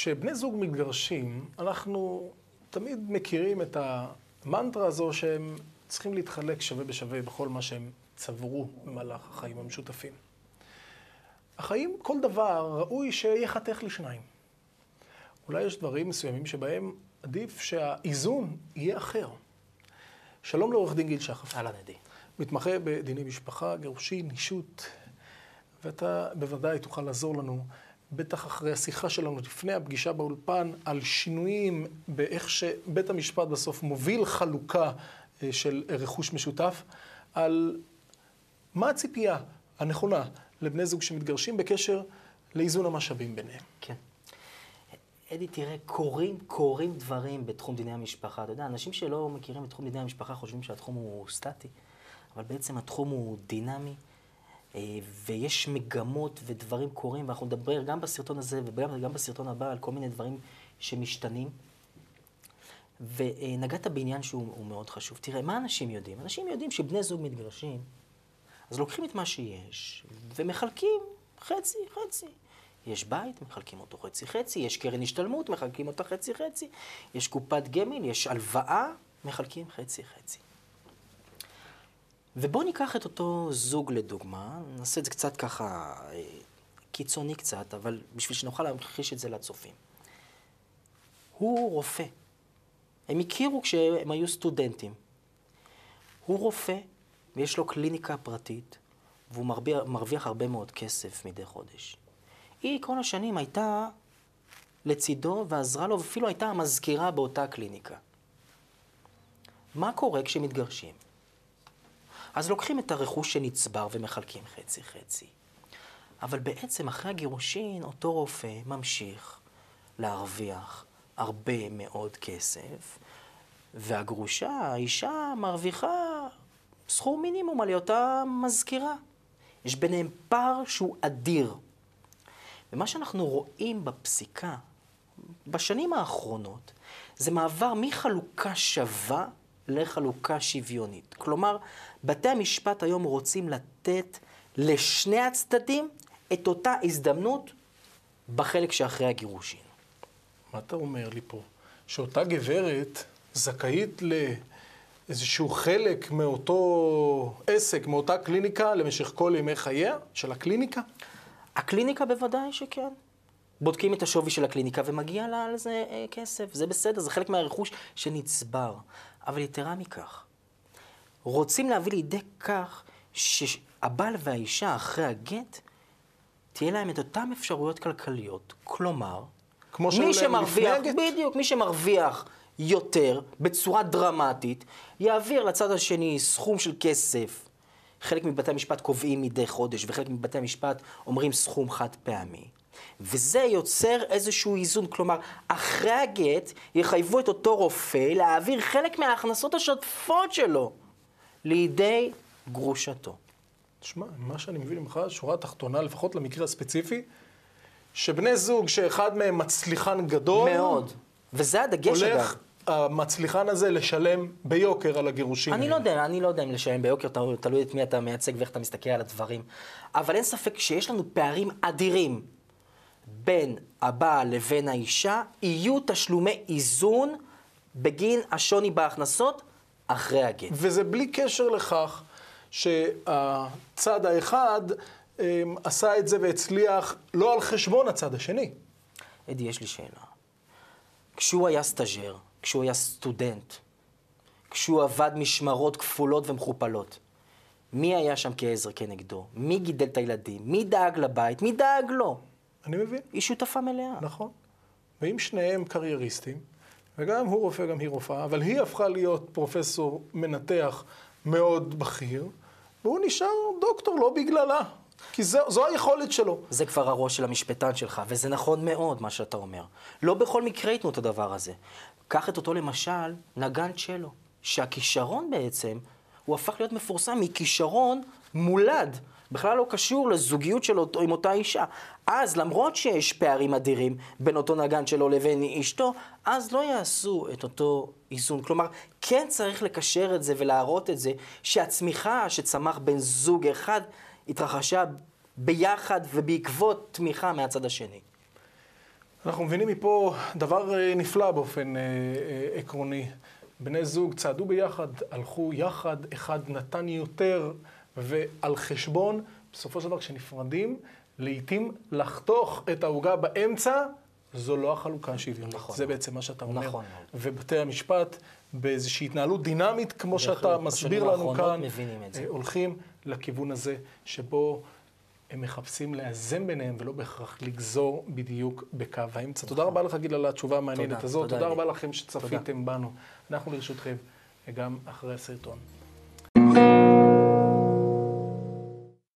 כשבני זוג מתגרשים, אנחנו תמיד מכירים את המנטרה הזו שהם צריכים להתחלק שווה בשווה בכל מה שהם צברו במהלך החיים המשותפים. החיים, כל דבר ראוי שיחתך לשניים. אולי יש דברים מסוימים שבהם עדיף שהאיזון יהיה אחר. שלום לעורך דין גיל שחף. אהלן, אדי. מתמחה בדיני משפחה, גירושין, אישות, ואתה בוודאי תוכל לעזור לנו, בטח אחרי השיחה שלנו לפני הפגישה באולפן, על שינויים באיך שבית המשפט בסוף מוביל חלוקה אה, של רכוש משותף, על מה הציפייה הנכונה לבני זוג שמתגרשים בקשר לאיזון המשאבים ביניהם. כן. אדי, תראה, קורים, קורים דברים בתחום דיני המשפחה. אתה יודע, אנשים שלא מכירים את תחום דיני המשפחה חושבים שהתחום הוא סטטי, אבל בעצם התחום הוא דינמי, ויש מגמות ודברים קורים, ואנחנו נדבר גם בסרטון הזה וגם בסרטון הבא על כל מיני דברים שמשתנים. ונגעת בעניין שהוא מאוד חשוב. תראה, מה אנשים יודעים? אנשים יודעים שבני זוג מתגרשים, אז לוקחים את מה שיש ומחלקים חצי, חצי. יש בית, מחלקים אותו חצי-חצי, יש קרן השתלמות, מחלקים אותה חצי-חצי, יש קופת גמל, יש הלוואה, מחלקים חצי-חצי. ובואו ניקח את אותו זוג לדוגמה, נעשה את זה קצת ככה אה, קיצוני קצת, אבל בשביל שנוכל להמחיש את זה לצופים. הוא רופא. הם הכירו כשהם היו סטודנטים. הוא רופא, ויש לו קליניקה פרטית, והוא מרוויח, מרוויח הרבה מאוד כסף מדי חודש. היא כל השנים הייתה לצידו ועזרה לו, ואפילו הייתה המזכירה באותה קליניקה. מה קורה כשמתגרשים? אז לוקחים את הרכוש שנצבר ומחלקים חצי-חצי. אבל בעצם אחרי הגירושין, אותו רופא ממשיך להרוויח הרבה מאוד כסף, והגרושה, האישה, מרוויחה סכום מינימום על היותה מזכירה. יש ביניהם פער שהוא אדיר. ומה שאנחנו רואים בפסיקה, בשנים האחרונות, זה מעבר מחלוקה שווה לחלוקה שוויונית. כלומר, בתי המשפט היום רוצים לתת לשני הצדדים את אותה הזדמנות בחלק שאחרי הגירושין. מה אתה אומר לי פה? שאותה גברת זכאית לאיזשהו חלק מאותו עסק, מאותה קליניקה, למשך כל ימי חייה של הקליניקה? הקליניקה בוודאי שכן. בודקים את השווי של הקליניקה ומגיע לה על זה אה, כסף. זה בסדר, זה חלק מהרכוש שנצבר. אבל יתרה מכך, רוצים להביא לידי כך שהבעל והאישה אחרי הגט, תהיה להם את אותן אפשרויות כלכליות. כלומר, כמו מי שמרוויח, בדיוק, מי שמרוויח יותר, בצורה דרמטית, יעביר לצד השני סכום של כסף. חלק מבתי המשפט קובעים מדי חודש, וחלק מבתי המשפט אומרים סכום חד פעמי. וזה יוצר איזשהו איזון, כלומר, אחרי הגט יחייבו את אותו רופא להעביר חלק מההכנסות השוטפות שלו לידי גרושתו. תשמע, מה שאני מבין ממך, שורה תחתונה, לפחות למקרה הספציפי, שבני זוג שאחד מהם מצליחן גדול... מאוד. וזה הדגש, אגב. הולך המצליחן הזה לשלם ביוקר על הגירושים אני לא יודע, אני לא יודע אם לשלם ביוקר, תלוי את מי אתה מייצג ואיך אתה מסתכל על הדברים. אבל אין ספק שיש לנו פערים אדירים בין הבעל לבין האישה, יהיו תשלומי איזון בגין השוני בהכנסות אחרי הגט. וזה בלי קשר לכך שהצד האחד אמ, עשה את זה והצליח לא על חשבון הצד השני. אדי, יש לי שאלה. כשהוא היה סטאג'ר, כשהוא היה סטודנט, כשהוא עבד משמרות כפולות ומכופלות, מי היה שם כעזר כנגדו? מי גידל את הילדים? מי דאג לבית? מי דאג לו? אני מבין. היא שותפה מלאה. נכון. ואם שניהם קרייריסטים, וגם הוא רופא, גם היא רופאה, אבל היא הפכה להיות פרופסור מנתח מאוד בכיר, והוא נשאר דוקטור לא בגללה. כי זו, זו היכולת שלו. זה כבר הראש של המשפטן שלך, וזה נכון מאוד מה שאתה אומר. לא בכל מקרה ייתנו את הדבר הזה. קח את אותו למשל, נגן צ'לו, שהכישרון בעצם, הוא הפך להיות מפורסם מכישרון מולד. בכלל לא קשור לזוגיות שלו עם אותה אישה. אז למרות שיש פערים אדירים בין אותו נגן שלו לבין אשתו, אז לא יעשו את אותו איזון. כלומר, כן צריך לקשר את זה ולהראות את זה שהצמיחה שצמח בין זוג אחד התרחשה ביחד ובעקבות תמיכה מהצד השני. אנחנו מבינים מפה דבר אה, נפלא באופן אה, אה, עקרוני. בני זוג צעדו ביחד, הלכו יחד, אחד נתן יותר, ועל חשבון, בסופו של דבר כשנפרדים, לעתים לחתוך את העוגה באמצע, זו לא החלוקה השוויונית. נכון. זה בעצם מה שאתה אומר. נכון. ובתי המשפט, באיזושהי התנהלות דינמית, כמו שאתה מסביר לנו כאן. אה, הולכים לכיוון הזה, שבו הם מחפשים לאזן ביניהם, ולא בהכרח לגזור בדיוק בקו האמצע. תודה רבה לך, גיל, על התשובה המעניינת הזאת. תודה. רבה לכם שצפיתם בנו. אנחנו לרשותכם, גם אחרי הסרטון.